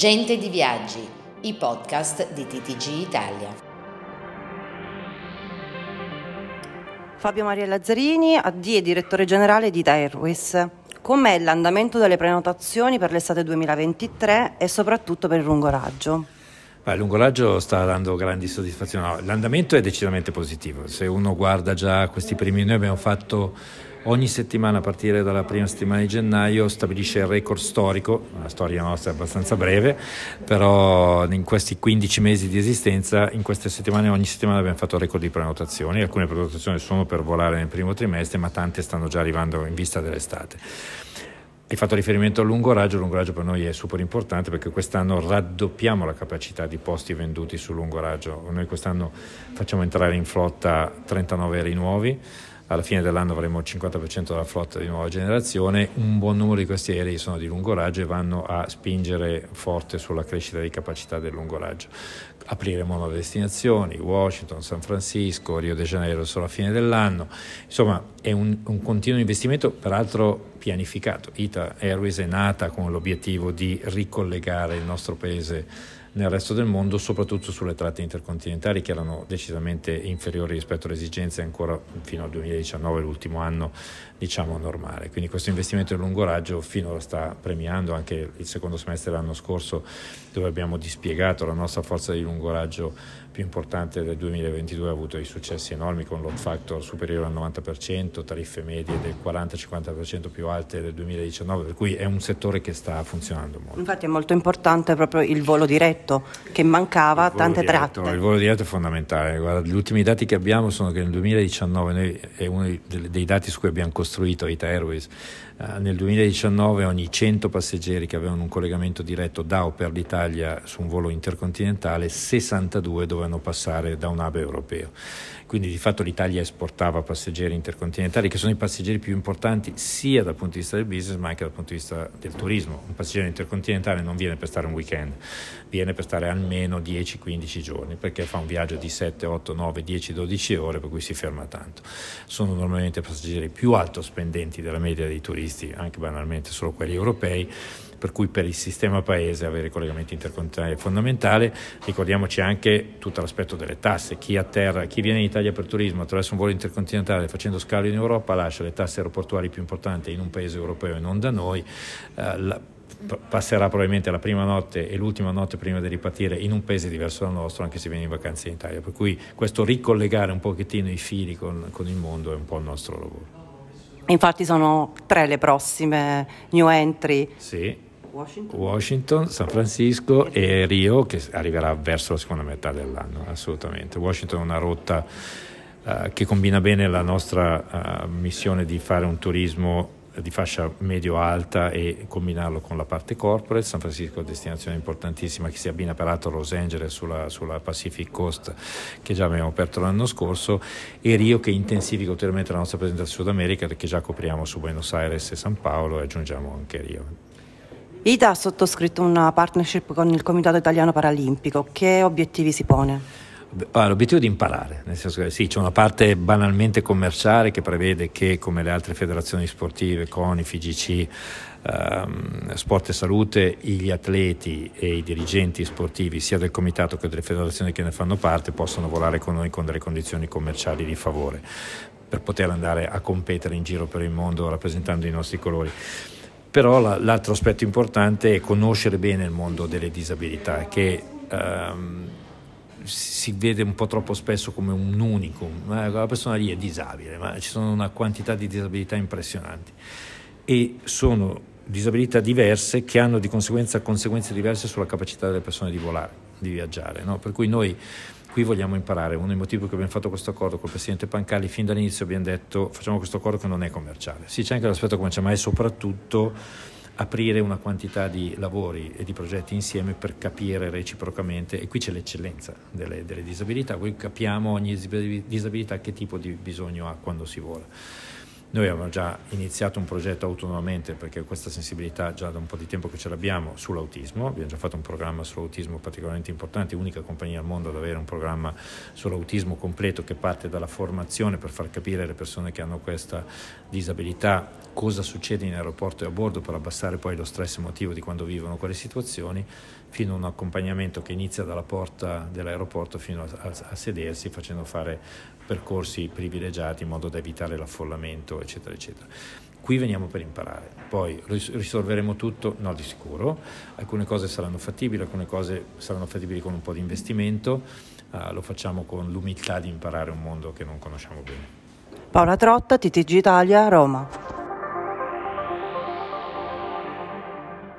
Gente di Viaggi, i podcast di TTG Italia. Fabio Maria Lazzarini, AD e direttore generale di Ita Airways. Com'è l'andamento delle prenotazioni per l'estate 2023 e soprattutto per il lungo raggio? Il lungo sta dando grandi soddisfazioni. No, l'andamento è decisamente positivo. Se uno guarda già questi primi, noi abbiamo fatto ogni settimana a partire dalla prima settimana di gennaio stabilisce il record storico, la storia nostra è abbastanza breve, però in questi 15 mesi di esistenza, in queste settimane, ogni settimana abbiamo fatto record di prenotazioni, alcune prenotazioni sono per volare nel primo trimestre, ma tante stanno già arrivando in vista dell'estate. Hai fatto riferimento al lungo raggio, il lungo raggio per noi è super importante perché quest'anno raddoppiamo la capacità di posti venduti sul lungo raggio. Noi quest'anno facciamo entrare in flotta 39 aerei nuovi, alla fine dell'anno avremo il 50% della flotta di nuova generazione, un buon numero di questi aerei sono di lungo raggio e vanno a spingere forte sulla crescita di capacità del lungo raggio. Apriremo nuove destinazioni, Washington, San Francisco, Rio de Janeiro solo a fine dell'anno, insomma è un, un continuo investimento peraltro pianificato. Ita Airways è nata con l'obiettivo di ricollegare il nostro paese nel resto del mondo, soprattutto sulle tratte intercontinentali che erano decisamente inferiori rispetto alle esigenze ancora fino al 2019, l'ultimo anno diciamo normale. Quindi questo investimento in lungo raggio finora sta premiando anche il secondo semestre dell'anno scorso dove abbiamo dispiegato la nostra forza di lungo raggio più importante del 2022 ha avuto dei successi enormi con load factor superiore al 90%, tariffe medie del 40-50% più alte del 2019, per cui è un settore che sta funzionando molto. Infatti è molto importante proprio il volo diretto che mancava tante diretto, tratte. Il volo diretto è fondamentale, Guarda, gli ultimi dati che abbiamo sono che nel 2019 noi, è uno dei, dei dati su cui abbiamo costruito Ita Airways, eh, nel 2019 ogni 100 passeggeri che avevano un collegamento diretto da o per l'Italia su un volo intercontinentale, 62 dovevano passare da un hub europeo. Quindi di fatto l'Italia esportava passeggeri intercontinentali che sono i passeggeri più importanti sia dal punto di vista del business ma anche dal punto di vista del turismo. Un passeggero intercontinentale non viene per stare un weekend, viene per stare almeno 10-15 giorni perché fa un viaggio di 7, 8, 9, 10, 12 ore per cui si ferma tanto. Sono normalmente passeggeri più alto spendenti della media dei turisti, anche banalmente solo quelli europei per cui per il sistema paese avere collegamenti intercontinentali è fondamentale. Ricordiamoci anche tutto l'aspetto delle tasse, chi, atterra, chi viene in Italia per turismo attraverso un volo intercontinentale facendo scalo in Europa lascia le tasse aeroportuali più importanti in un paese europeo e non da noi. Eh, la, passerà probabilmente la prima notte e l'ultima notte prima di ripartire in un paese diverso dal nostro, anche se viene in vacanza in Italia. Per cui questo ricollegare un pochettino i fili con, con il mondo è un po' il nostro lavoro. Infatti sono tre le prossime new entry. Sì. Washington. Washington. San Francisco e Rio che arriverà verso la seconda metà dell'anno, assolutamente. Washington è una rotta uh, che combina bene la nostra uh, missione di fare un turismo di fascia medio-alta e combinarlo con la parte corporate. San Francisco è una destinazione importantissima che si abbina peraltro a Los Angeles sulla, sulla, Pacific Coast che già abbiamo aperto l'anno scorso e Rio che intensifica ulteriormente la nostra presenza in Sud America perché già copriamo su Buenos Aires e San Paolo e aggiungiamo anche Rio. ITA ha sottoscritto una partnership con il Comitato Italiano Paralimpico. Che obiettivi si pone? L'obiettivo è di imparare, nel senso che sì, c'è una parte banalmente commerciale che prevede che, come le altre federazioni sportive, CONI, FIGC, ehm, Sport e Salute, gli atleti e i dirigenti sportivi, sia del comitato che delle federazioni che ne fanno parte, possano volare con noi con delle condizioni commerciali di favore per poter andare a competere in giro per il mondo rappresentando i nostri colori. Però la, l'altro aspetto importante è conoscere bene il mondo delle disabilità, che ehm, si vede un po' troppo spesso come un unicum. La persona lì è disabile, ma ci sono una quantità di disabilità impressionanti. E sono disabilità diverse che hanno di conseguenza conseguenze diverse sulla capacità delle persone di volare, di viaggiare. No? Per cui noi Qui vogliamo imparare, uno dei motivi per cui abbiamo fatto questo accordo con il Presidente Pancalli, fin dall'inizio abbiamo detto facciamo questo accordo che non è commerciale. Sì, c'è anche l'aspetto commerciale, ma è soprattutto aprire una quantità di lavori e di progetti insieme per capire reciprocamente, e qui c'è l'eccellenza delle, delle disabilità, qui capiamo ogni disabilità che tipo di bisogno ha quando si vola. Noi abbiamo già iniziato un progetto autonomamente perché questa sensibilità già da un po' di tempo che ce l'abbiamo sull'autismo, abbiamo già fatto un programma sull'autismo particolarmente importante, unica compagnia al mondo ad avere un programma sull'autismo completo che parte dalla formazione per far capire alle persone che hanno questa disabilità cosa succede in aeroporto e a bordo per abbassare poi lo stress emotivo di quando vivono quelle situazioni, fino a un accompagnamento che inizia dalla porta dell'aeroporto fino a, a, a sedersi facendo fare percorsi privilegiati in modo da evitare l'affollamento, eccetera, eccetera. Qui veniamo per imparare, poi risolveremo tutto? No, di sicuro. Alcune cose saranno fattibili, alcune cose saranno fattibili con un po' di investimento, uh, lo facciamo con l'umiltà di imparare un mondo che non conosciamo bene. Paola Trotta, TTG Italia, Roma.